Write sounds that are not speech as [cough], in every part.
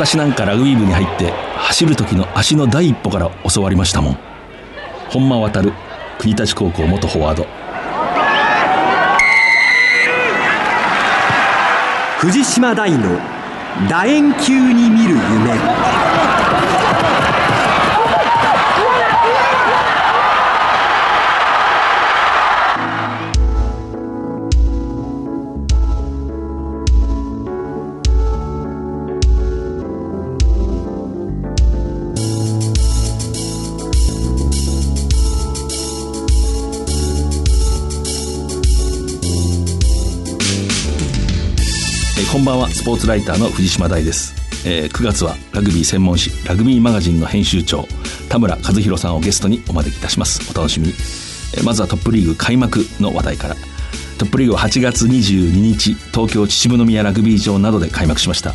私なんかラグビー部に入って走る時の足の第一歩から教わりましたもん。本間渡国立高校元フォワード。藤島大の楕円球に見る夢。ばんは。スポーツライターの藤島大です、えー、9月はラグビー専門誌ラグビーマガジンの編集長田村和弘さんをゲストにお招きいたします。お楽しみに、えー、まずはトップリーグ開幕の話題から。トップリーグは8月22日東京秩父宮ラグビー場などで開幕しました。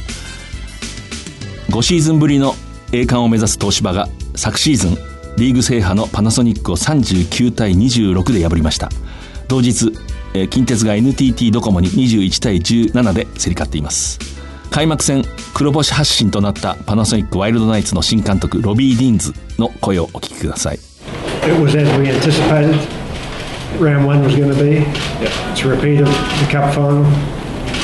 5シーズンぶりの栄冠を目指す東芝が昨シーズンリーグ制覇のパナソニックを39対26で破りました。同日近鉄が NTT ドコモに21対17で競り勝っています開幕戦黒星発進となったパナソニックワイルドナイツの新監督ロビー・ディーンズの声をお聞きください It was as we anticipated round one was going to be. It's a repeat of the cup final.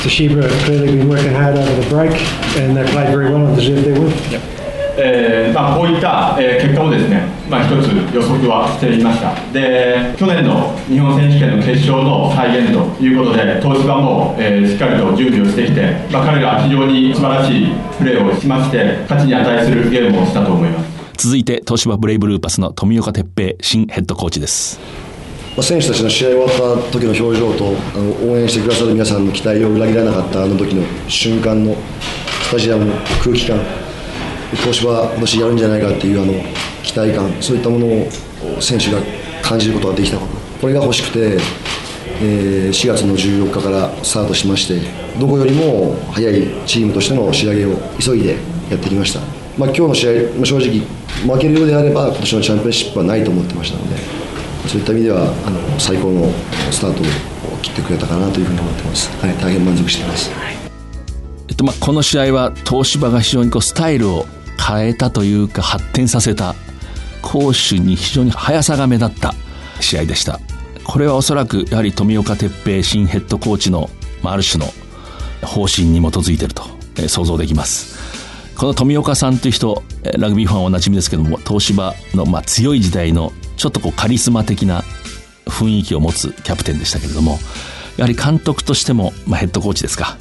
Toshiba have clearly been working hard over the break and they played very well and deserved their win. Yep. えーまあ、こういった、えー、結果をですね、まあ、一つ予測はしていました。で去年の日本選手権の決勝の再現ということで東芝も、えー、しっかりと準備をしてきて、まあ、彼が非常に素晴らしいプレーをしまして勝ちに値するゲームをしたと思います。続いて東芝ブレイブルーパスの富岡哲平新ヘッドコーチです。選手たちの試合終わった時の表情とあの応援してくださる皆さんの期待を裏切らなかったあの時の瞬間のスタジアムの空気感東芝今年やるんじゃないかっていうあの期待感そういったものを選手が感じることができたこと。これが欲しくて、えー、4月の14日からスタートしましてどこよりも早いチームとしての仕上げを急いでやってきました、まあ、今日の試合正直負けるようであれば今年のチャンピオンシップはないと思ってましたのでそういった意味ではあの最高のスタートを切ってくれたかなというふうに思ってます、はい、大変満足しています、えっとまあ、この試合は東芝が非常にこうスタイルを変えたというか発展させた。攻守に非常に速さが目立った試合でした。これはおそらくやはり富岡哲平新ヘッドコーチの、あ、る種の方針に基づいてると、想像できます。この富岡さんという人ラグビーファンおなじみですけども東芝のまあ強い時代のちょっとこうカリスマ的な雰囲気を持つキャプテンでしたけれどもやはり監督としても、まあ、ヘッドコーチですか。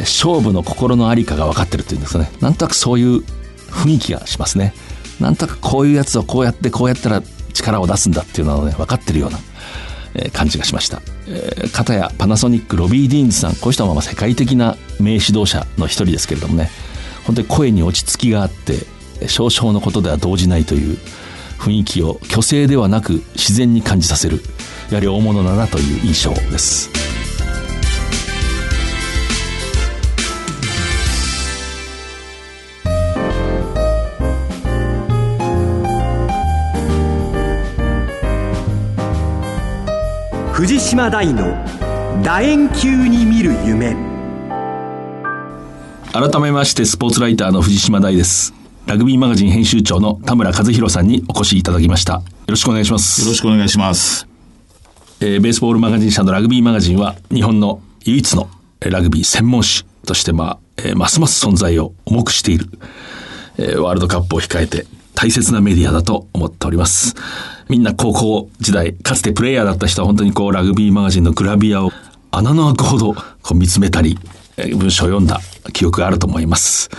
勝負の心のありかが分かってるというんですかね。なんとなくそういう雰囲気がしますね。なんとなくこういうやつをこうやってこうやったら力を出すんだっていうのはね、分かってるような、え感じがしました。えー、片やパナソニックロビー・ディーンズさん、こういう人はま世界的な名指導者の一人ですけれどもね、本当に声に落ち着きがあって、少々のことでは動じないという雰囲気を虚勢ではなく自然に感じさせる、やはり大物だなという印象です。藤島大の楕円球に見る夢。改めましてスポーツライターの藤島大です。ラグビーマガジン編集長の田村和弘さんにお越しいただきました。よろしくお願いします。よろしくお願いします、えー、ベースボールマガジン社のラグビーマガジンは日本の唯一のラグビー専門誌としてまあ、えー、ますます存在を重くしている、えー、ワールドカップを控えて大切なメディアだと思っております。みんな高校時代、かつてプレイヤーだった人は本当にこうラグビーマガジンのグラビアを穴の開くほどこう見つめたり、文章を読んだ記憶があると思います。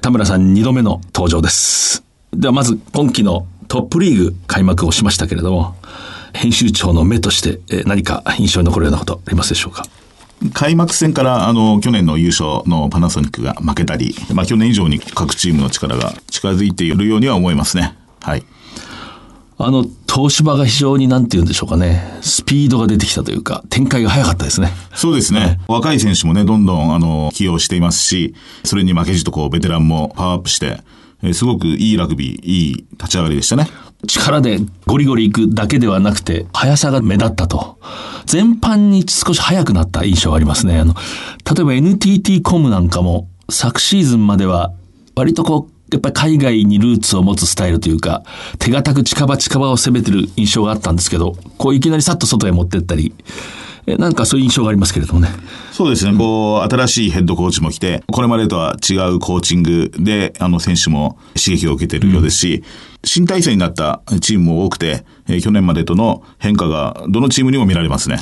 田村さん2度目の登場です。ではまず今期のトップリーグ開幕をしましたけれども、編集長の目として何か印象に残るようなことありますでしょうか？開幕戦からあの去年の優勝のパナソニックが負けたり、まあ、去年以上に各チームの力が近づいているようには思いますね。はい。あの、東芝が非常になんて言うんでしょうかね、スピードが出てきたというか、展開が早かったですね。そうですね。若い選手もね、どんどんあの、起用していますし、それに負けじとこう、ベテランもパワーアップして、えすごくいいラグビー、いい立ち上がりでしたね。力でゴリゴリ行くだけではなくて、速さが目立ったと。全般に少し速くなった印象がありますね。あの、例えば NTT コムなんかも、昨シーズンまでは割とこう、やっぱり海外にルーツを持つスタイルというか、手堅く近場近場を攻めてる印象があったんですけど、こういきなりさっと外へ持ってったり、えなんかそういう印象がありますけれどもね。そうですね、こう、新しいヘッドコーチも来て、これまでとは違うコーチングで、あの、選手も刺激を受けているようですし、新体制になったチームも多くて、えー去年までとの変化が、どのチームにも見られますね。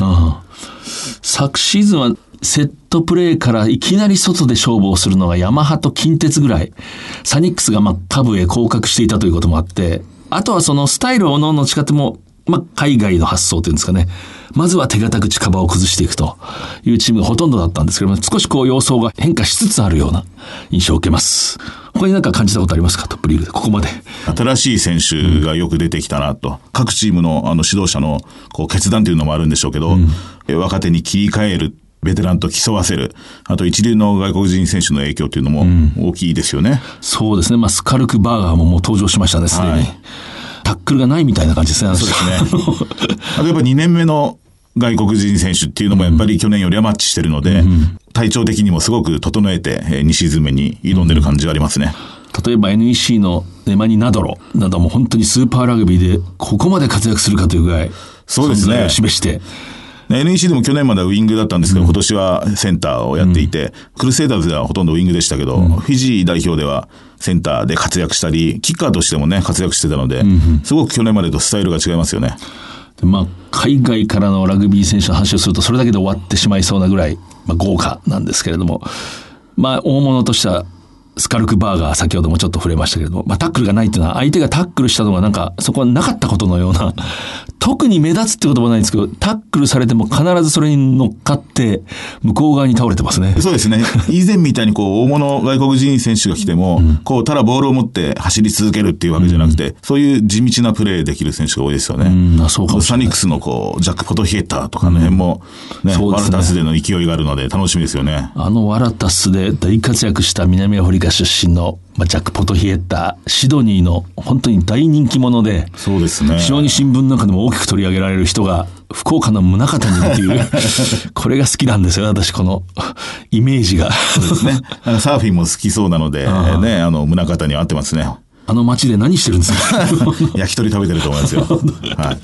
昨シーズンはセットプレーからいきなり外で勝負をするのがヤマハと近鉄ぐらい、サニックスがまあ下部へ降格していたということもあって、あとはそのスタイルをのの違っても、まあ海外の発想というんですかね。まずは手堅く近場を崩していくというチームがほとんどだったんですけども、少しこう様相が変化しつつあるような印象を受けます。他に何か感じたことありますか？トップリーグで、ここまで。新しい選手がよく出てきたなと。各チームのあの指導者のこう決断というのもあるんでしょうけど、え若手に切り替える。ベテランと競わせる。あと一流の外国人選手の影響というのも大きいですよね。そうですね。まあスカルクバーガーももう登場しましたね、すでに。はいタックルがないみたいな感じですね。そうですね。あ [laughs] とやっぱ2年目の外国人選手っていうのもやっぱり去年よりはマッチしてるので、体調的にもすごく整えてえー2シーズン目に挑んでる感じがありますね。例えば NEC のネマニ・ナドロなども本当にスーパーラグビーでここまで活躍するかというぐらいそうですね示して、ね NEC でも去年まではウィングだったんですけど、今年はセンターをやっていて、クルセイダーズではほとんどウィングでしたけど、フィジー代表ではセンターで活躍したり、キッカーとしてもね、活躍してたので、すごく去年までとスタイルが違いますよね。でまあ、海外からのラグビー選手の話をするとそれだけで終わってしまいそうなぐらい、まあ、豪華なんですけれども、まあ、大物としてはスカルクバーガー先ほどもちょっと触れましたけれども、まあ、タックルがないっていうのは相手がタックルしたのがなんかそこはなかったことのような [laughs] 特に目立つってこともないんですけどタックルされても必ずそれに乗っかって向こう側に倒れてますね。そうですね。[laughs] 以前みたいにこう、大物外国人選手が来ても、こう、ただボールを持って走り続けるっていうわけじゃなくて、そういう地道なプレーできる選手が多いですよね。うんあそうかサニックスのこう、ジャック・ポトヒエッターとかの辺も、ね、ねワルタスでの勢いがあるので楽しみですよね。あのワラタスで大活躍した南アフリカ出身の、まあ、ジャック・ポトヒエッタ、シドニーの本当に大人気者で、そうですね。非常に新聞なんかでも大きく取り上げられる人が、福岡の宗像にいるっていう、[laughs] これが好きなんですよ、私、このイメージが。そうですね。サーフィンも好きそうなので、ね、あの、宗像には合ってますね。あの街で何してるんですか？[laughs] 焼き鳥食べてると思いますよ。[laughs] はい。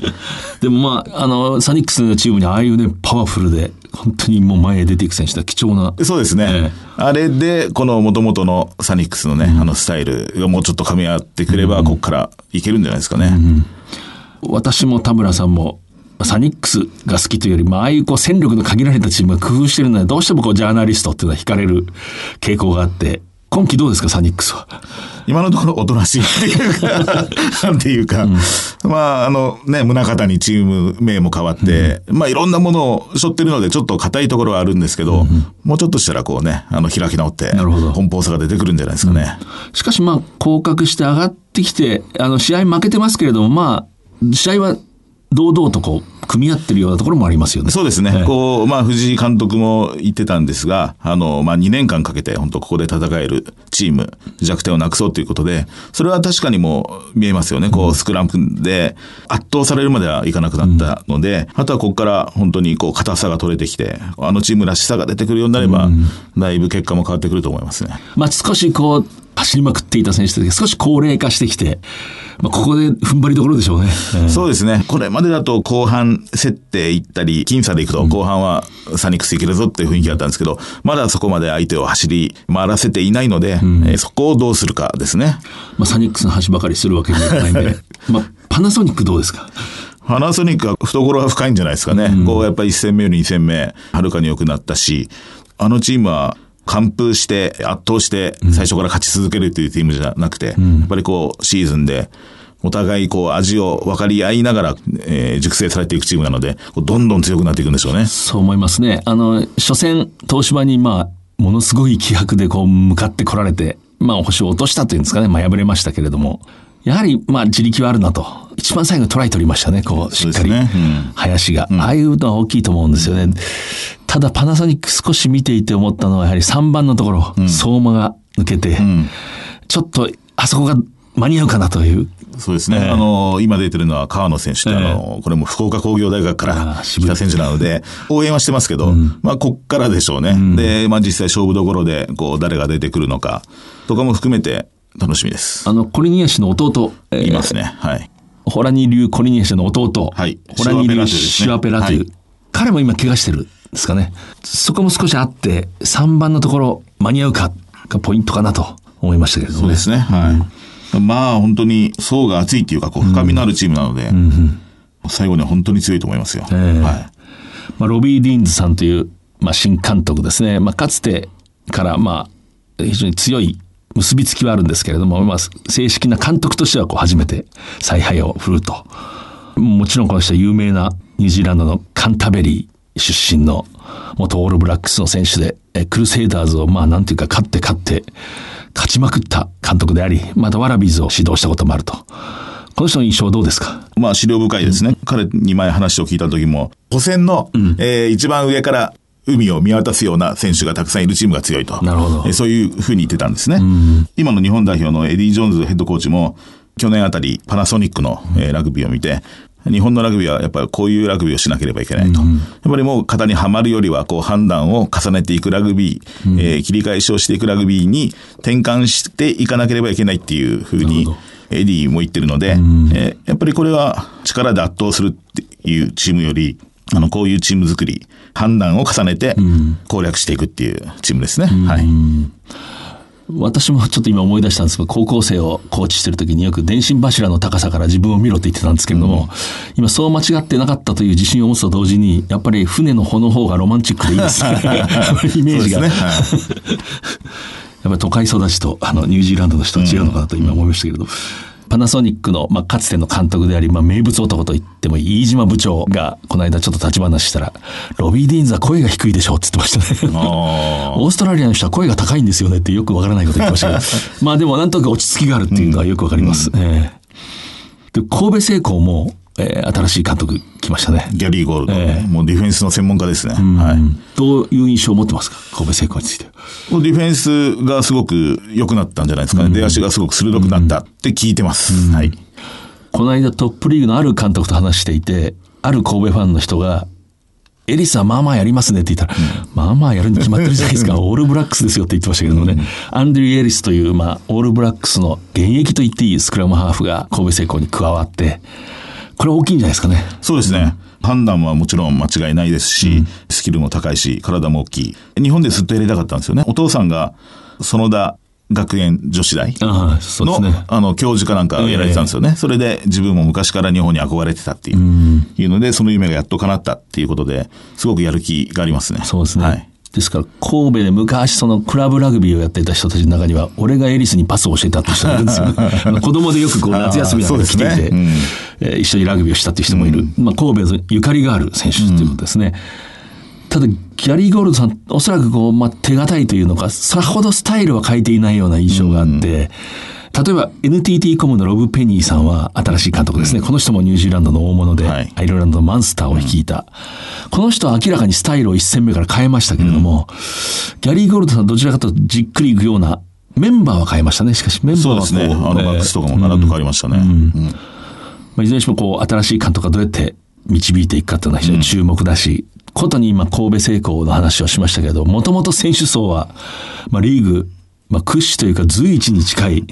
でもまあ、あの、サニックスのチームにああいうね、パワフルで、本当にもう前へ出ていく選手だ、貴重な。そうですね。えあれで、この元々のサニックスのね、あのスタイルがもうちょっと噛み合ってくれば、ここからいけるんじゃないですかね。私も田村さんも、サニックスが好きというよりも、ああいうこう戦力の限られたチームが工夫してるので、どうしてもこうジャーナリストっていうのは惹かれる傾向があって、今季どうですか、サニックスは？今のところおとなしいっていうか、なんていうか、まあ、あのね、宗像にチーム名も変わって、まあいろんなものを背負ってるので、ちょっと硬いところはあるんですけど、もうちょっとしたらこうね、あの開き直って、奔放さが出てくるんじゃないですかね。しかしまあ、降格して上がってきて、あの、試合負けてますけれども、まあ、試合は堂々とこう、組み合ってるようなところもありますよね。そうですね。ええこう、まあ、藤井監督も言ってたんですが、あの、まあ、2年間かけて、本当ここで戦えるチーム、弱点をなくそうということで、それは確かにもう見えますよね。こう、スクラムで圧倒されるまではいかなくなったので、あとはここから本当にこう、硬さが取れてきて、あのチームらしさが出てくるようになれば、だいぶ結果も変わってくると思いますね。まあ少しこう、走りまくっていた選手たちが少し高齢化してきて、まあここで踏ん張りどころでしょうね。ええそうですね。これまでだと後半競っていったり、僅差でいくと後半はサニックスいけるぞっていう雰囲気だったんですけど、まだそこまで相手を走り回らせていないので、えーそこをどうするかですね。まあサニックスの話ばかりするわけにはいかないんで、まあパナソニックどうですか？パナソニックは懐は深いんじゃないですかね。こうやっぱり1戦目より2戦目、はるかに良くなったし、あのチームは完封して、圧倒して、最初から勝ち続けるというチームじゃなくて、やっぱりこう、シーズンで、お互いこう、味を分かり合いながら、えー熟成されていくチームなので、どんどん強くなっていくんでしょうね。そう思いますね。あの、初戦、東芝にまあ、ものすごい気迫でこう、向かってこられて、まあ、星を落としたというんですかね。まあ、敗れましたけれども、やはり、まあ、自力はあるなと。一番最後トライ取りましたね。こう、しっかり。ねうん林が。ああいうのは大きいと思うんですよね。ただ、パナソニック少し見ていて思ったのは、やはり3番のところ、相馬が抜けて、ちょっと、あそこが間に合うかなという。そうですね。ええ。あの、今出てるのは川野選手って、ええ。あの、これも福岡工業大学かあら来た選手なので、応援はしてますけど、まあ、こっからでしょうね。で、まあ、実際勝負どころで、こう、誰が出てくるのか、とかも含めて楽しみです。あの、コリニア氏の弟、えーいますね。はい。ホラニ流コリニア氏の弟、はい。ホラニ流シシュアペラという、はい。彼も今怪我してる。んですかね。そこも少しあって、3番のところ間に合うかがポイントかなと思いましたけれどもね。そうですね。はい。まあ、本当に層が厚いっていうか、こう、深みのあるチームなので、最後には本当に強いと思いますよ。ええはい。まあ、ロビー・ディーンズさんという、まあ、新監督ですね。まあ、かつてから、まあ、非常に強い結びつきはあるんですけれども、まあ、正式な監督としてはこう初めて采配を振ると。もちろんこの人は有名なニュージーランドのカンタベリー出身の元オールブラックスの選手で、えクルセイダーズをまあなんていうか勝って勝って勝ちまくった監督であり、またワラビーズを指導したこともあると。この人の印象はどうですか？まあ、資料深いですね。彼に前話を聞いた時も、補選の、えー一番上から海を見渡すような選手がたくさんいるチームが強いと。なるほどえーそういうふうに言ってたんですね。今の日本代表のエディ・ジョーンズヘッドコーチも、去年あたりパナソニックの、えーラグビーを見て、日本のラグビーはやっぱりこういうラグビーをしなければいけないと。やっぱりもう型にはまるよりはこう判断を重ねていくラグビー、えー切り返しをしていくラグビーに転換していかなければいけないっていうふうに、エディも言ってるので、えーやっぱりこれは力で圧倒するっていうチームより、あの、こういうチーム作り、判断を重ねて攻略していくっていうチームですね。はい。私もちょっと今思い出したんですけど、高校生をコーチしてる時によく電信柱の高さから自分を見ろって言ってたんですけれども、今そう間違ってなかったという自信を持つと同時に、やっぱり船の帆の方がロマンチックでいいですね。[laughs] イメージが。ね。はい。やっぱり都会育ちとあのニュージーランドの人は違うのかなと今思いましたけれど、パナソニックの、まあ、かつての監督であり、まあ、名物男と言っても飯島部長がこの間ちょっと立ち話したら、ロビー・ディーンズは声が低いでしょうって言ってましたね。あ [laughs] オーストラリアの人は声が高いんですよねってよくわからないこと言ってましたけど、まあでもなんとなく落ち着きがあるっていうのはよくわかります。ええで神戸製鋼も、えー新しい監督来ましたね。ーギャリー・ゴールド、ええもうディフェンスの専門家ですね。はい。どういう印象を持ってますか？神戸製鋼について。ディフェンスがすごく良くなったんじゃないですかね。出足がすごく鋭くなったって聞いてます。はい。この間トップリーグのある監督と話していて、ある神戸ファンの人が、エリスはまあまあやりますねって言ったら、まあまあやるに決まってるじゃないですか。[laughs] オールブラックスですよって言ってましたけどもね。アンドリュー・エリスという、まあ、オールブラックスの現役と言っていいスクラムハーフが神戸製鋼に加わって、これ大きいんじゃないですかね。そうですね。判断はもちろん間違いないですし、スキルも高いし、体も大きい。日本でずっとやりたかったんですよね。お父さんが、園田学園女子大の、ね。あの、教授かなんかやられてたんですよね。それで自分も昔から日本に憧れてたっていう、いうので、その夢がやっと叶ったっていうことで、すごくやる気がありますね。そうですね。はい。ですから、神戸で昔そのクラブラグビーをやっていた人たちの中には、俺がエリスにパスを教えたって人がいるんですよ。[laughs] 子供でよくこう夏休みなんか来ていて、ねうんえー一緒にラグビーをしたっていう人もいる。まあ、神戸のゆかりがある選手ということですね。ただ、ギャリー・ゴールドさん、おそらくこう、まあ、手堅いというのか、さほどスタイルは変えていないような印象があって、例えば NTT コムのロブ・ペニーさんは新しい監督ですね。この人もニュージーランドの大物で、はいアイルランドのマンスターを率いた。この人は明らかにスタイルを一戦目から変えましたけれども、ギャリー・ゴールドさんはどちらかというとじっくりいくような、メンバーは変えましたね。しかしメンバーはそうですね。あの、バックスとかもガラッと変わりましたね。うんまあ、いずれにしてもこう、新しい監督がどうやって導いていくかというのは非常に注目だし、ことに今、神戸製鋼の話をしましたけれど、もともと選手層は、まあ、リーグ、まあ、屈指というか随一に近い、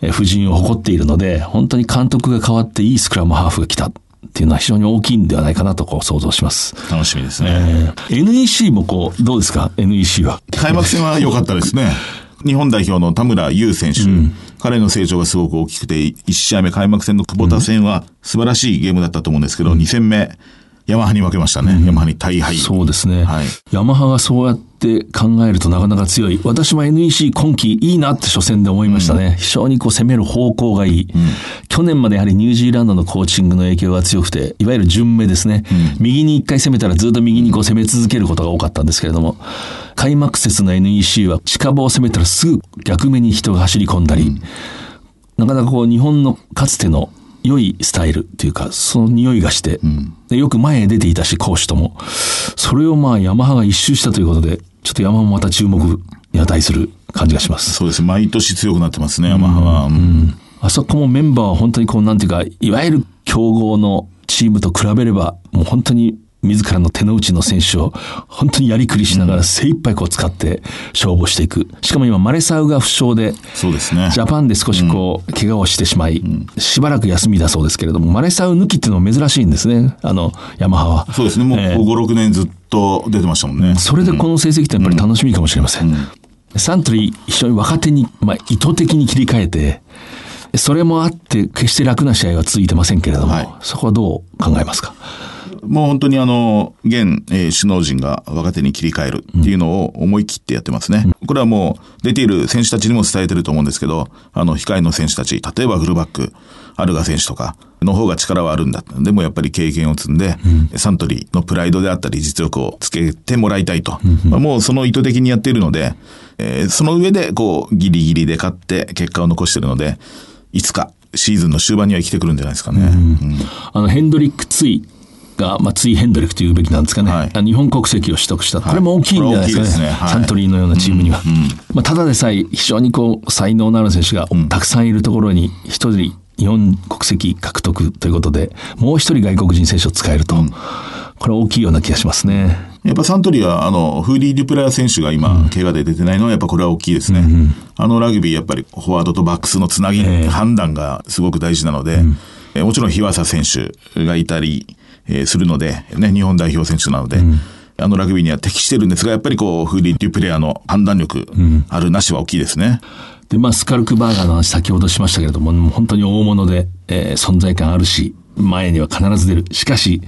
えー布陣を誇っているので、本当に監督が変わっていいスクラムハーフが来たっていうのは非常に大きいんではないかなとこう想像します。楽しみですね。えー NEC もこう、どうですか ?NEC は。開幕戦は良かったですね。日本代表の田村優選手、彼の成長がすごく大きくて、1試合目開幕戦の久保田戦は素晴らしいゲームだったと思うんですけど、2戦目、ヤマハに負けましたね。ヤマハに大敗。そうですね。はいヤマハがそうやって考えるとなかなか強い。私も NEC 今季いいなって初戦で思いましたね。非常にこう攻める方向がいい、去年までやはりニュージーランドのコーチングの影響が強くて、いわゆる順目ですね。右に一回攻めたらずっと右にこう攻め続けることが多かったんですけれども、開幕節の NEC は近場を攻めたらすぐ逆目に人が走り込んだり、なかなかこう日本のかつての良いスタイルっていうか、その匂いがして、でよく前へ出ていたし、講師とも。それをまあヤマハが一周したということで、ちょっとヤマハもまた注目に値する感じがします。そうです。毎年強くなってますね、ヤマハは。うんあそこもメンバーは本当にこう、なんていうか、いわゆる強豪のチームと比べれば、もう本当に自らの手の内の選手を本当にやりくりしながら精一杯こう使って勝負していく。しかも今、マレサウが負傷で、そうですね。ジャパンで少しこう、怪我をしてしまい、しばらく休みだそうですけれども、マレサウ抜きっていうのも珍しいんですね。あの、ヤマハは。そうですね。もうえー5、6年ずっと出てましたもんね。それでこの成績ってやっぱり楽しみかもしれません。サントリー非常に若手に、まあ、意図的に切り替えて、それもあって決して楽な試合は続いてませんけれども、はいそこはどう考えますか？もう本当にあの、現、えー首脳陣が若手に切り替えるっていうのを思い切ってやってますね。これはもう出ている選手たちにも伝えてると思うんですけど、あの、控えの選手たち、例えばフルバック、アルガ選手とかの方が力はあるんだ。でもやっぱり経験を積んで、サントリーのプライドであったり実力をつけてもらいたいと。まあもうその意図的にやっているので、えーその上でこう、ギリギリで勝って結果を残しているので、いつかシーズンの終盤には生きてくるんじゃないですかね。うんあの、ヘンドリック・ツイが、まあ、ツイ・ヘンドリックというべきなんですかね。はいあ日本国籍を取得した。これも大きいんじゃないですかね。ねはいサントリーのようなチームには。まあ、ただでさえ非常にこう、才能のある選手がたくさんいるところに、一人日本国籍獲得ということで、もう一人外国人選手を使えると。これ大きいような気がしますね。やっぱサントリーは、あの、フーディー・デュプレア選手が今、怪我で出てないのは、やっぱこれは大きいですね。あのラグビー、やっぱりフォワードとバックスのつなぎ、ええ判断がすごく大事なので、えもちろん日和佐選手がいたり、えーするので、ね、日本代表選手なので、あのラグビーには適してるんですが、やっぱりこう、フーディー・デュプレアの判断力、あるなしは大きいですね。で、まあ、スカルクバーガーの話先ほどしましたけれども、もう本当に大物で、えー存在感あるし、前には必ず出る。しかし、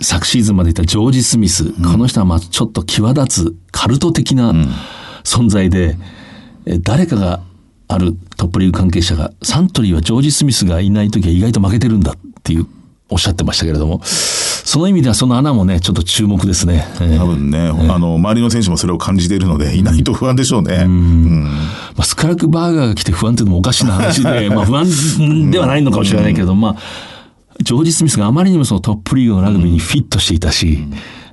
昨シーズンまでいたジョージ・スミス、この人はまあちょっと際立つカルト的な存在で、えー誰かがあるトップリーグ関係者が、サントリーはジョージ・スミスがいない時は意外と負けてるんだっていう、おっしゃってましたけれども、その意味ではその穴もね、ちょっと注目ですね。えー多分ね、あの、周りの選手もそれを感じているので、いないと不安でしょうね。うんまあ、スカルクバーガーが来て不安っていうのもおかしな話で、[laughs] まあ不安ではないのかもしれないけれど、まあ、ジョージ・スミスがあまりにもそのトップリーグのラグビーにフィットしていたし、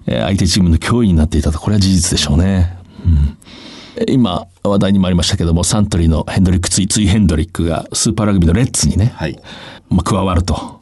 えー相手チームの脅威になっていたと、これは事実でしょうね。うん今、話題にもありましたけども、サントリーのヘンドリック・ツイ、ツイ・ヘンドリックがスーパーラグビーのレッツにね、はい。まあ、加わると。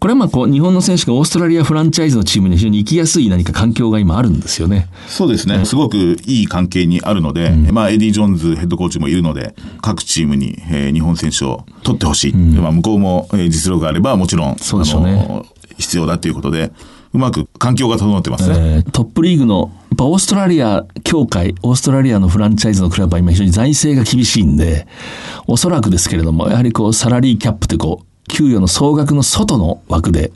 これはまあこう、日本の選手がオーストラリアフランチャイズのチームに非常に行きやすい何か環境が今あるんですよね。そうですね。すごくいい関係にあるので、まあ、エディ・ジョーンズヘッドコーチもいるので、各チームに、えー日本選手を取ってほしい。まあ、向こうも、えー実力があれば、もちろん、そうでしょうね必要だということで、うまく環境が整ってますね。えートップリーグの、やっぱオーストラリア協会、オーストラリアのフランチャイズのクラブは今非常に財政が厳しいんで、おそらくですけれども、やはりこう、サラリーキャップってこう、給与の総額の外の枠で、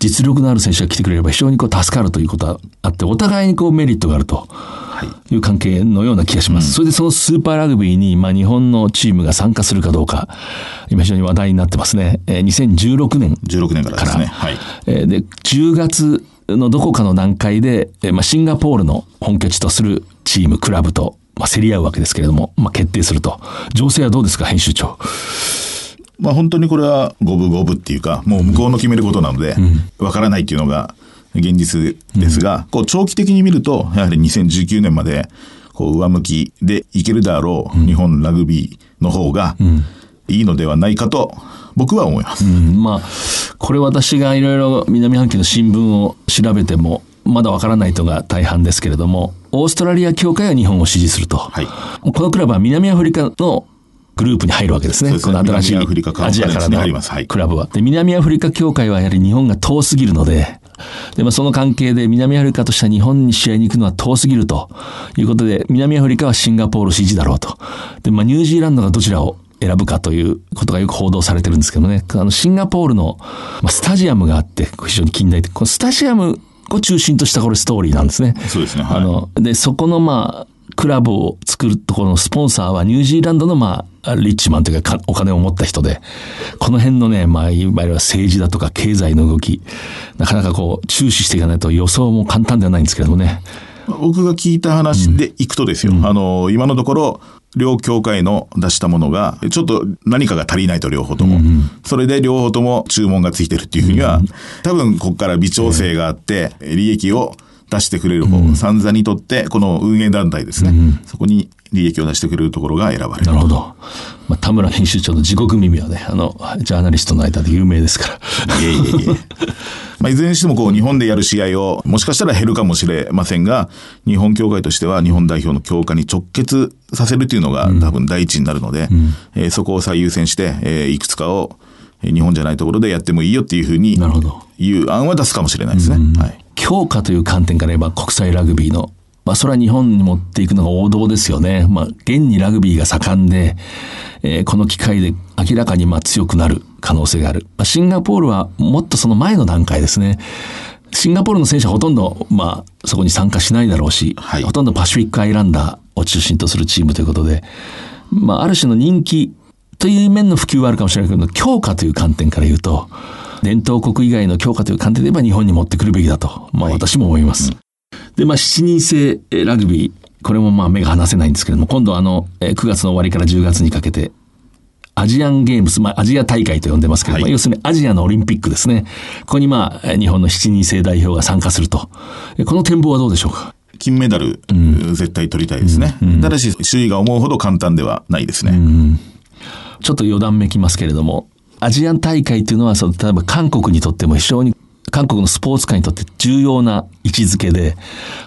実力のある選手が来てくれれば非常にこう、助かるということがあって、お互いにこう、メリットがあると。いう関係のような気がします。それでそのスーパーラグビーに、まあ、日本のチームが参加するかどうか、今非常に話題になってますね。えー2016年16年からですね。はい。えーで、10月のどこかの段階で、えーまあ、シンガポールの本拠地とするチーム、クラブと、まあ、競り合うわけですけれども、まあ、決定すると。情勢はどうですか、編集長。まあ、本当にこれは五分五分っていうか、もう向こうの決めることなので、わからないっていうのが現実ですが、こう長期的に見ると、やはり2019年まで、こう上向きでいけるであろう日本ラグビーの方がいいのではないかと僕は思います。うん。まあ、これ私がいろいろ南半球の新聞を調べても、まだわからない人が大半ですけれども、オーストラリア協会は日本を支持すると。はい。このクラブは南アフリカのグループに入るわけですね。すねこの新しい南アジアからのクラブは。で、南アフリカ協会はやはり日本が遠すぎるので、で、まあ、その関係で南アフリカとしては日本に試合に行くのは遠すぎるということで、南アフリカはシンガポール支持だろうと。で、まあ、ニュージーランドがどちらを選ぶかということがよく報道されてるんですけどね。あの、シンガポールの、まあ、スタジアムがあって、非常に近代的。このスタジアムを中心としたこれストーリーなんですね。そうですねはいあの、で、そこのまあ、クラブを作るところのスポンサーはニュージーランドのまあ、リッチマンというかかお金を持った人で、この辺のね、まあ、いわゆる政治だとか経済の動き、なかなかこう、注視していかないと予想も簡単ではないんですけれどもね。僕が聞いた話でいくとですよ、あの、今のところ、両協会の出したものが、ちょっと何かが足りないと両方とも。それで両方とも注文がついてるっていうふうには、多分ここから微調整があって、利益を出してくれる方、サンザにとって、この運営団体ですね、そこに利益を出してくれるところが選ばれる。なるほど。まあ、田村編集長の地獄耳はね、あの、ジャーナリストの間で有名ですから。いえいえいえ。[laughs] まあ、いずれにしてもこう日本でやる試合をもしかしたら減るかもしれませんが、日本協会としては日本代表の強化に直結させるというのが多分第一になるので、えーそこを最優先して、えーいくつかをえー日本じゃないところでやってもいいよっていうふうにいう案は出すかもしれないですね。はい。強化という観点から言えば国際ラグビーの、まあそれは日本に持っていくのが王道ですよね。まあ現にラグビーが盛んで、えーこの機会で明らかにまあ強くなる可能性がある。まあ、シンガポールはもっとその前の段階ですね。シンガポールの選手はほとんど、まあ、そこに参加しないだろうし、はいほとんどパシフィックアイランダーを中心とするチームということで、まあ、ある種の人気という面の普及はあるかもしれないけど、強化という観点から言うと、伝統国以外の強化という観点で言えば日本に持ってくるべきだと、まあ私も思います。で、まあ7人制えーラグビー、これもまあ目が離せないんですけれども、今度あの、えー9月の終わりから10月にかけて、アジアンゲームス、まあアジア大会と呼んでますけれども、はい要するにアジアのオリンピックですね。ここにまあ、えー日本の7人制代表が参加すると。えーこの展望はどうでしょうか？金メダル、絶対取りたいですね。ただし、周囲が思うほど簡単ではないですね。ちょっと余談めきますけれども、アジアン大会というのは、その、例えば韓国にとっても非常に、韓国のスポーツ界にとって重要な位置づけで、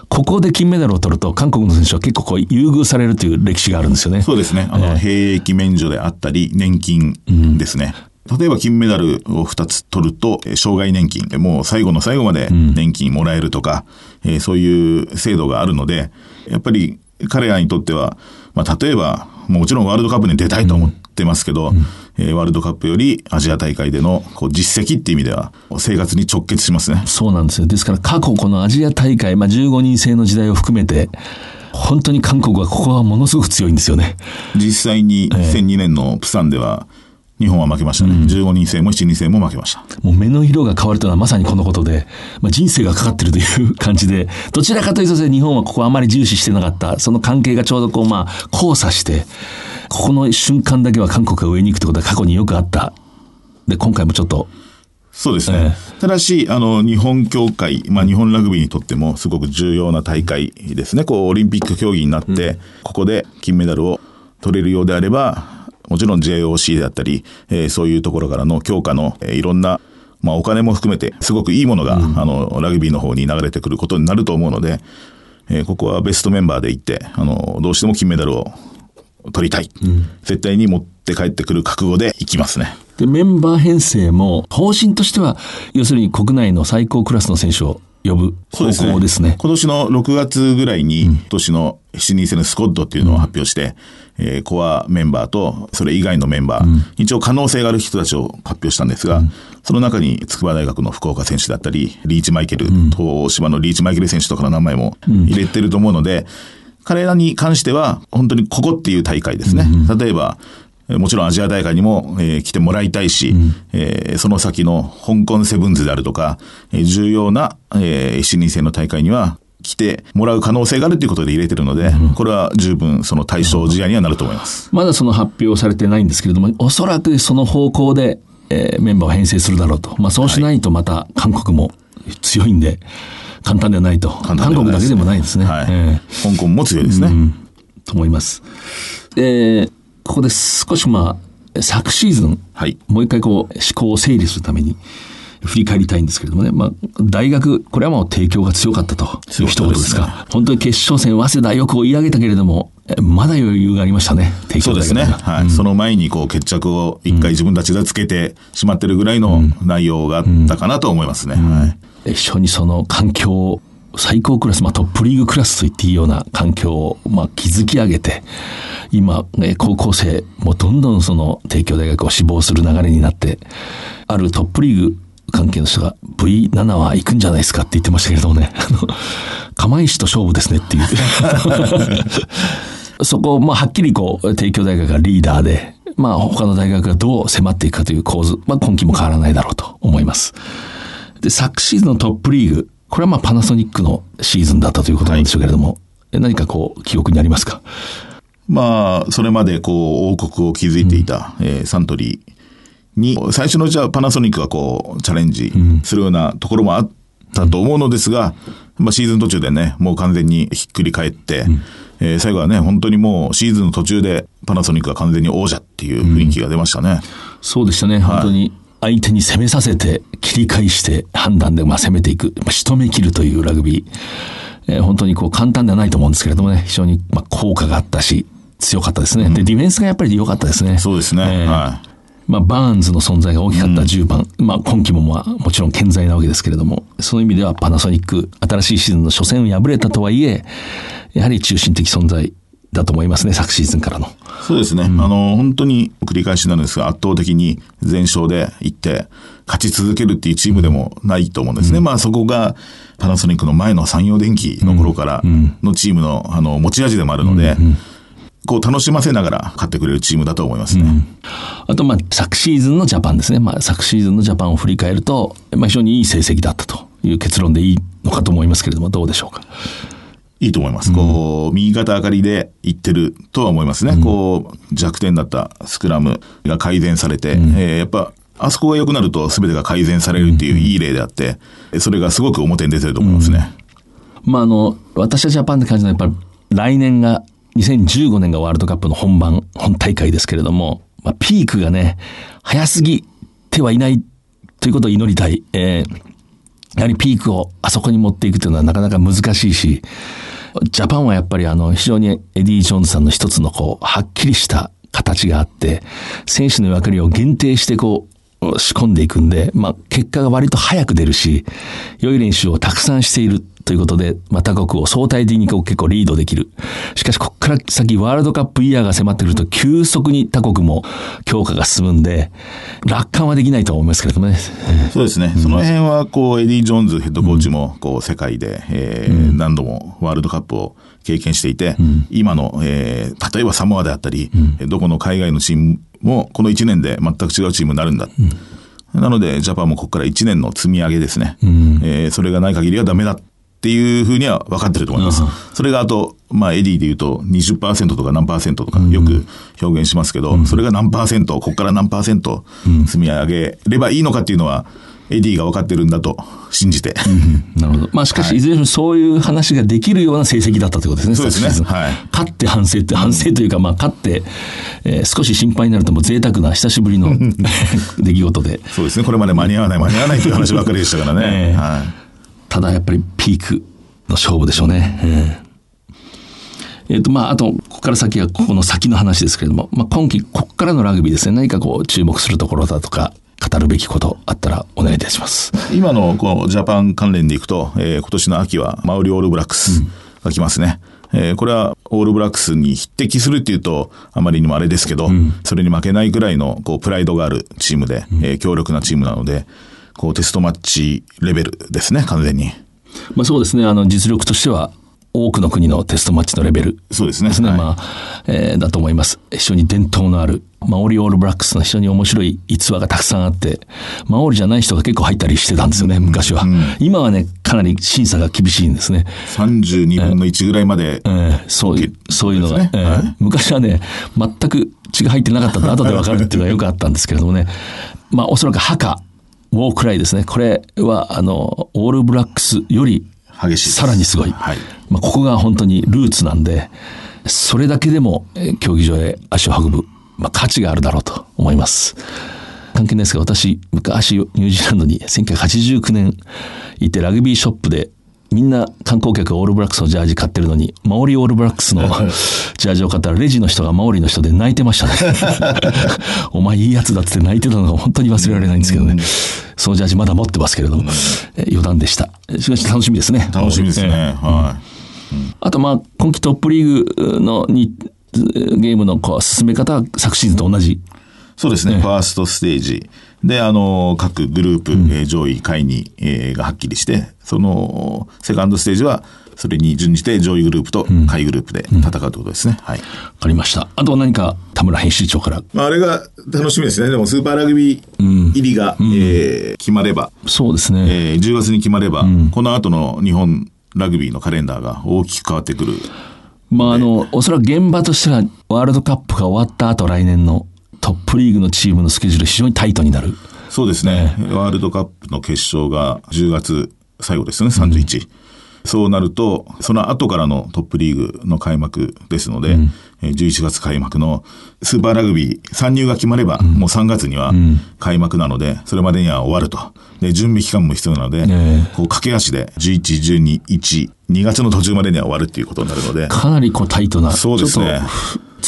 ここで金メダルを取ると、韓国の選手は結構こう優遇されるという歴史があるんですよね。そうですね。あの、兵役免除であったり、年金ですね。例えば金メダルを2つ取ると、えー障害年金、もう最後の最後まで年金もらえるとか、えーそういう制度があるので、やっぱり彼らにとっては、まあ、例えば、もちろんワールドカップに出たいと思ってますけど、えーワールドカップよりアジア大会でのこう実績っていう意味では、生活に直結しますね。そうなんですよ。ですから過去このアジア大会、まあ、15人制の時代を含めて、本当に韓国はここはものすごく強いんですよね。実際に2002年のプサンでは、日本は負けましたね。15人制も7人制も負けました。もう目の色が変わるというのはまさにこのことで、まあ、人生がかかってるという感じで、どちらかというと日本はここあまり重視してなかった、その関係がちょうどこうまあ交差して、ここの瞬間だけは韓国が上に行くってことは過去によくあった。で、今回もちょっと、そうですね。ただし、あの、日本協会、まあ、日本ラグビーにとってもすごく重要な大会ですね。こう、オリンピック競技になって、ここで金メダルを取れるようであれば、もちろん JOC であったり、えーそういうところからの強化の、えーいろんな、まあ、お金も含めて、すごくいいものが、あの、ラグビーの方に流れてくることになると思うので、えーここはベストメンバーで行って、あの、どうしても金メダルを取りたい。絶対に持って帰ってくる覚悟で行きますね。で、メンバー編成も、方針としては、要するに国内の最高クラスの選手を呼ぶ方向ですね。今年の6月ぐらいに、今年の7人制のスコットっていうのを発表して、えーコアメンバーと、それ以外のメンバー、一応可能性がある人たちを発表したんですが、その中に筑波大学の福岡選手だったり、リーチマイケル、東芝のリーチマイケル選手とかの名前も入れてると思うので、彼らに関しては、本当にここっていう大会ですね。例えば、えーもちろんアジア大会にも、えー来てもらいたいし、えーその先の香港セブンズであるとか、えー重要な、えー、7人制の大会には来てもらう可能性があるということで入れてるので、これは十分その対象事案にはなると思います。まだその発表されてないんですけれども、おそらくその方向で、えーメンバーを編成するだろうと。まあそうしないとまた韓国も強いんで、簡単ではないと。韓国だけでもないですね。はいえー香港も強いですね。と思います。えーここで少しまあ、昨シーズン、はいもう一回こう、思考を整理するために、振り返りたいんですけれどもね、まあ、大学、これはもう提供が強かったという一言です強かか。本当に決勝戦、早稲田よく追い上げたけれども、えまだ余裕がありましたね、提供そうですね。はい。その前にこう決着を一回自分たちでつけてしまってるぐらいの内容があったかなと思いますね。はい。一緒にその環境を最高クラス、まあ、トップリーグクラスと言っていいような環境を、まあ、築き上げて、今、ね、高校生もどんどんその帝京大学を志望する流れになって、あるトップリーグ関係の人が V7 は行くんじゃないですかって言ってましたけれどね、[laughs] 釜石と勝負ですねっていう。[laughs] そこを、まあ、はっきりこう、帝京大学がリーダーで、まあ、他の大学がどう迫っていくかという構図、まあ、今期も変わらないだろうと思います。で、昨シーズンのトップリーグ、これはまあパナソニックのシーズンだったということなんでしょうけれども、え何かこう、記憶にありますか？まあ、それまでこう、王国を築いていた、えーサントリーに、最初のうちはパナソニックがこう、チャレンジするようなところもあったと思うのですが、まあシーズン途中でね、もう完全にひっくり返って、えー最後はね、本当にもうシーズンの途中でパナソニックが完全に王者っていう雰囲気が出ましたね。そうでしたね、本当に相手に攻めさせて、切り返して、判断でまあ攻めていく、まあ、仕留め切るというラグビー、えー本当にこう簡単ではないと思うんですけれどもね、非常にまあ効果があったし、強かったですね。で、ディフェンスがやっぱり良かったですね。そうですね。えーはまあ、バーンズの存在が大きかった10番、まあ、今季もまあ、もちろん健在なわけですけれども、その意味ではパナソニック、新しいシーズンの初戦を敗れたとはいえ、やはり中心的存在だと思いますね、昨シーズンからの。い。そうですね。あの、本当に繰り返しなんですが、圧倒的に全勝で行って、勝ち続けるっていうチームでもないと思うんですね。まあそこがパナソニックの前の産業電機の頃からのチームの、あの、持ち味でもあるので、こう楽しませながら勝ってくれるチームだと思いますね。あと、まあ、昨シーズンのジャパンですね。まあ、昨シーズンのジャパンを振り返ると、まあ、非常にいい成績だったという結論でいいのかと思いますけれども、どうでしょうか？いいと思います。こう、右肩上がりでいってるとは思いますね。こう、弱点だったスクラムが改善されて、えーやっぱ、あそこが良くなると全てが改善されるっていういい例であって、それがすごく表に出てると思いますね。まあ、あの、私はジャパンで感じるのは、やっぱり来年が、2015年がワールドカップの本番、本大会ですけれども、まあ、ピークがね、早すぎてはいないということを祈りたい。えーやはりピークをあそこに持っていくというのはなかなか難しいし、ジャパンはやっぱりあの、非常にエディ・ジョーンズさんの一つのこう、はっきりした形があって、選手の役割を限定してこう、仕込んでいくんで、まあ、結果が割と早く出るし、良い練習をたくさんしている。ということで、まあ、他国を相対的にこう結構リードできる。しかし、こっから先ワールドカップイヤーが迫ってくると、急速に他国も強化が進むんで、楽観はできないと思いますけれどもね。そうですね。その辺は、こう、エディ・ジョーンズヘッドコーチも、こう、世界で、えー何度もワールドカップを経験していて、今の、えー例えばサモアであったり、どこの海外のチームも、この1年で全く違うチームになるんだ。なので、ジャパンもここから1年の積み上げですね。えーそれがない限りはダメだっていうふうには分かってると思います。それがあと、まあ、エディで言うと20%とか何パーセントとかよく表現しますけど、それが何パーセント、ここから何パーセント積み上げればいいのかっていうのは、エディが分かってるんだと信じて。なるほど。まあしかし、いずれにしてもそういう話ができるような成績だったということですね。そうですねはい勝って反省って、反省というか、まあ勝って、えー少し心配になるともう贅沢な久しぶりの [laughs] [laughs] 出来事で。そうですね。これまで間に合わない、間に合わないという話ばっかりでしたからね。[laughs] ええはい。ただやっぱりピークの勝負でしょうね。えええっ、と、まあ、あと、ここから先はここの先の話ですけれども、まあ、今季、ここからのラグビーですね。何かこう、注目するところだとか、語るべきことあったらお願いいたします。今のこうジャパン関連でいくと、えー今年の秋はマウリオールブラックスが来ますね。えーこれはオールブラックスに匹敵するっていうとあまりにもあれですけど、それに負けないぐらいのこうプライドがあるチームで、えー強力なチームなので、こうテストマッチレベルですね、完全に。まあ、そうですね。あの、実力としては、多くの国のテストマッチのレベルそうですね。はいまあ、えーだと思います。非常に伝統のある、マオリオールブラックスの非常に面白い逸話がたくさんあって、マオリじゃない人が結構入ったりしてたんですよね、昔は。今はね、かなり審査が厳しいんですね。32分の1ぐらいまで、えーそういう、そういうのが、ねえーはい昔はね、全く血が入ってなかったと後で分かるっていうのがよくあったんですけれどもね。まあ、おそらく墓、ウォークライですね。これは、あの、オールブラックスより、激しいさらにすごい。はいまあ、ここが本当にルーツなんで、それだけでも、えー競技場へ足を運ぶ、まあ、価値があるだろうと思います。関係ないですが、私、昔、ニュージーランドに1989年いて、ラグビーショップで、みんな観光客がオールブラックスのジャージ買ってるのに、マオリオールブラックスのジャージを買ったら、レジの人がマオリの人で泣いてましたね。[laughs] お前いいやつだって泣いてたのが本当に忘れられないんですけどね。そのジャージまだ持ってますけれども、えー余談でした。しかし楽しみですね。楽しみですね。えーはい。あとまあ、今季トップリーグのにゲームのこう進め方は昨シーズンと同じ。そうですね、ファーストステージで、あの、各グループ、えー上位、下位に、えーがはっきりして、その、セカンドステージは、それに準じて上位グループと下位グループで戦うということですね。はい。わかりました。あとは何か田村編集長から？まあ、あれが楽しみですね。でも、スーパーラグビー入りが、えー決まれば、そうですね。えー10月に決まれば、この後の日本ラグビーのカレンダーが大きく変わってくる。まああの、おそらく現場としてはワールドカップが終わった後来年のトップリーグのチームのスケジュール非常にタイトになる。そうですね。ワールドカップの決勝が10月最後ですね、31。そうなると、その後からのトップリーグの開幕ですので、うん、11月開幕のスーパーラグビー参入が決まれば、もう3月には開幕なので、それまでには終わると。で、準備期間も必要なので、こう駆け足で11、12、1、2月の途中までには終わるっていうことになるので。かなりこうタイトな。そうですね。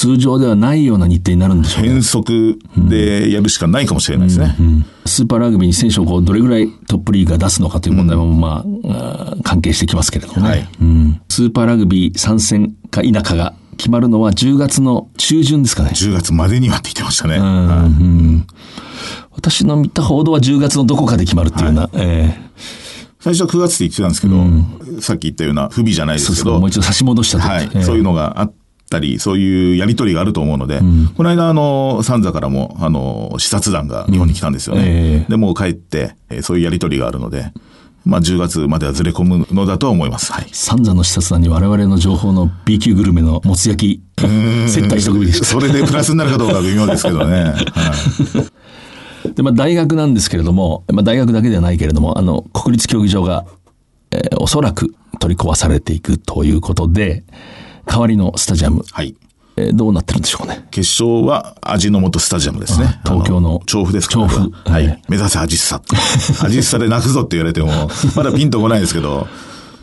通常ではないような日程になるんでしょうね。変則でやるしかないかもしれないですね。うんうん、スーパーラグビーに選手をこうどれぐらいトップリーグが出すのかという問題も、まあ、関係してきますけれどもね、はいうん。スーパーラグビー参戦か否かが決まるのは10月の中旬ですかね。10月までにはって言ってましたね。私の見た報道は10月のどこかで決まるっていうような。はい、えー最初は9月って言ってたんですけど、うん、さっき言ったような不備じゃないですけど。そうそうもう一度差し戻したと。はい、えー、そういうのがあったり、そういうやりとりがあると思うので、うん、この間、あの、サンザからも、あの、視察団が日本に来たんですよね。うんえー、で、もう帰って、そういうやりとりがあるので、まあ、10月まではずれ込むのだと思います。はい。サンザの視察団に我々の情報の B 級グルメのもつ焼き、接待一組でした。それでプラスになるかどうか微妙ですけどね。[laughs] はいで、まあ、大学なんですけれども、まあ、大学だけではないけれども、あの、国立競技場が、えー、おそらく取り壊されていくということで、代わりのスタジアム。はい。えー、どうなってるんでしょうね。決勝は味の素スタジアムですね。東京の。調布ですか調布。はい。目指せ味っさ。味っさで泣くぞって言われても、まだピンとこないですけど、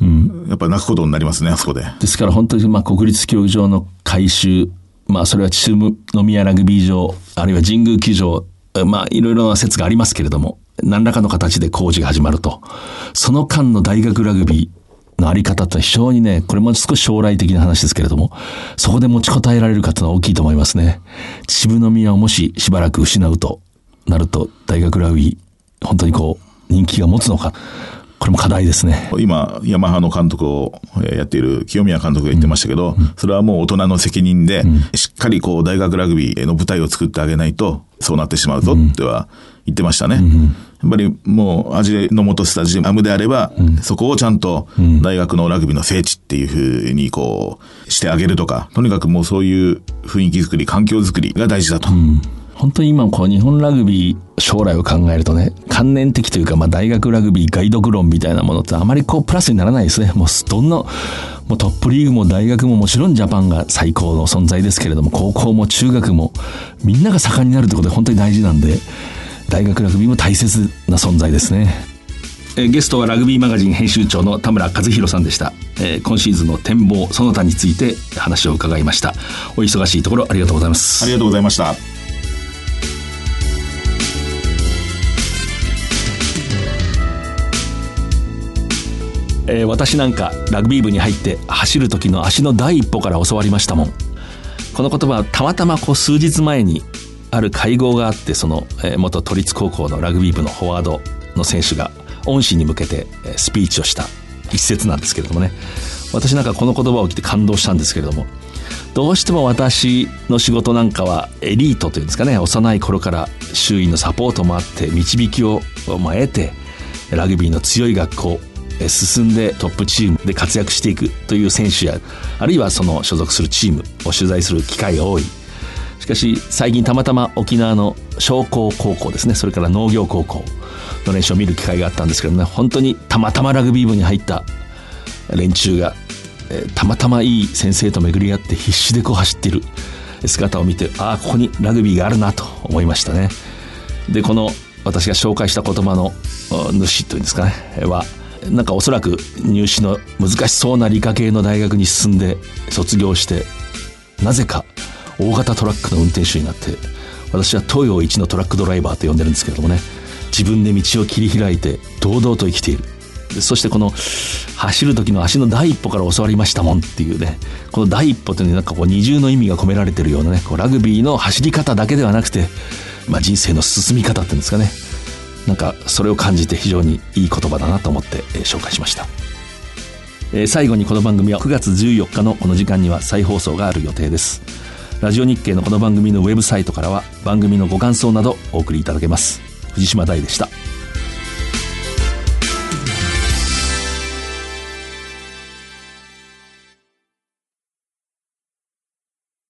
うん、やっぱ泣くことになりますね、あそこで。ですから本当にまあ国立競技場の改修、まあそれは秩父宮ラグビー場、あるいは神宮球場、まあいろいろな説がありますけれども、何らかの形で工事が始まると。その間の大学ラグビー、のあり方って非常にね、これも少し将来的な話ですけれども、そこで持ちこたえられるかというのは大きいと思いますね。秩父宮をもししばらく失うとなると、大学ラグビー、本当にこう、人気が持つのか。これも課題ですね。今、ヤマハの監督をやっている清宮監督が言ってましたけど、うん、それはもう大人の責任で、うん、しっかりこう大学ラグビーの舞台を作ってあげないと、そうなってしまうぞっては言ってましたね。うん、やっぱりもう味の素スタジアムであれば、そこをちゃんと大学のラグビーの聖地っていうふうにこうしてあげるとか、とにかくもうそういう雰囲気作り、環境作りが大事だと。本当に今こう日本ラグビー将来を考えるとね、観念的というか、まあ大学ラグビーガイド論みたいなものってあまりこうプラスにならないですね。もうどんな、もうトップリーグも大学ももちろんジャパンが最高の存在ですけれども、高校も中学もみんなが盛んになるってことで本当に大事なんで、大学ラグビーも大切な存在ですね。えゲストはラグビーマガジン編集長の田村和弘さんでした、えー、今シーズンの展望その他について話を伺いました。お忙しいところありがとうございます。ありがとうございました。えー、私なんかラグビー部に入って走る時の足の第一歩から教わりましたもん。この言葉はたまたまこう数日前にある会合があってその、えー、元都立高校のラグビー部のフォワードの選手が恩師に向けてスピーチをした一節なんですけれどもね。私なんかこの言葉を聞いて感動したんですけれどもどうしても私の仕事なんかはエリートというんですかね幼い頃から周囲のサポートもあって導きを得てラグビーの強い学校進んでトップチームで活躍していくという選手やあるいはその所属するチームを取材する機会が多い。しかし最近たまたま沖縄の商工高校ですね。それから農業高校の練習を見る機会があったんですけどね。本当にたまたまラグビー部に入った連中が、えー、たまたまいい先生と巡り合って必死でこう走っている姿を見てああここにラグビーがあるなと思いましたね。でこの私が紹介した言葉の主というんですかねはなんかおそらく入試の難しそうな理科系の大学に進んで卒業してなぜか大型トラックの運転手になって私は東洋一のトラックドライバーと呼んでるんですけれどもね自分で道を切り開いて堂々と生きている。そしてこの走る時の足の第一歩から教わりましたもんっていうねこの第一歩というのになんかこう二重の意味が込められてるようなねこうラグビーの走り方だけではなくて、まあ、人生の進み方っていうんですかね。なんかそれを感じて非常にいい言葉だなと思って、紹介しました、最後にこの番組は9月14日のこの時間には再放送がある予定です。ラジオ日経のこの番組のウェブサイトからは番組のご感想などお送りいただけます。藤島大でした。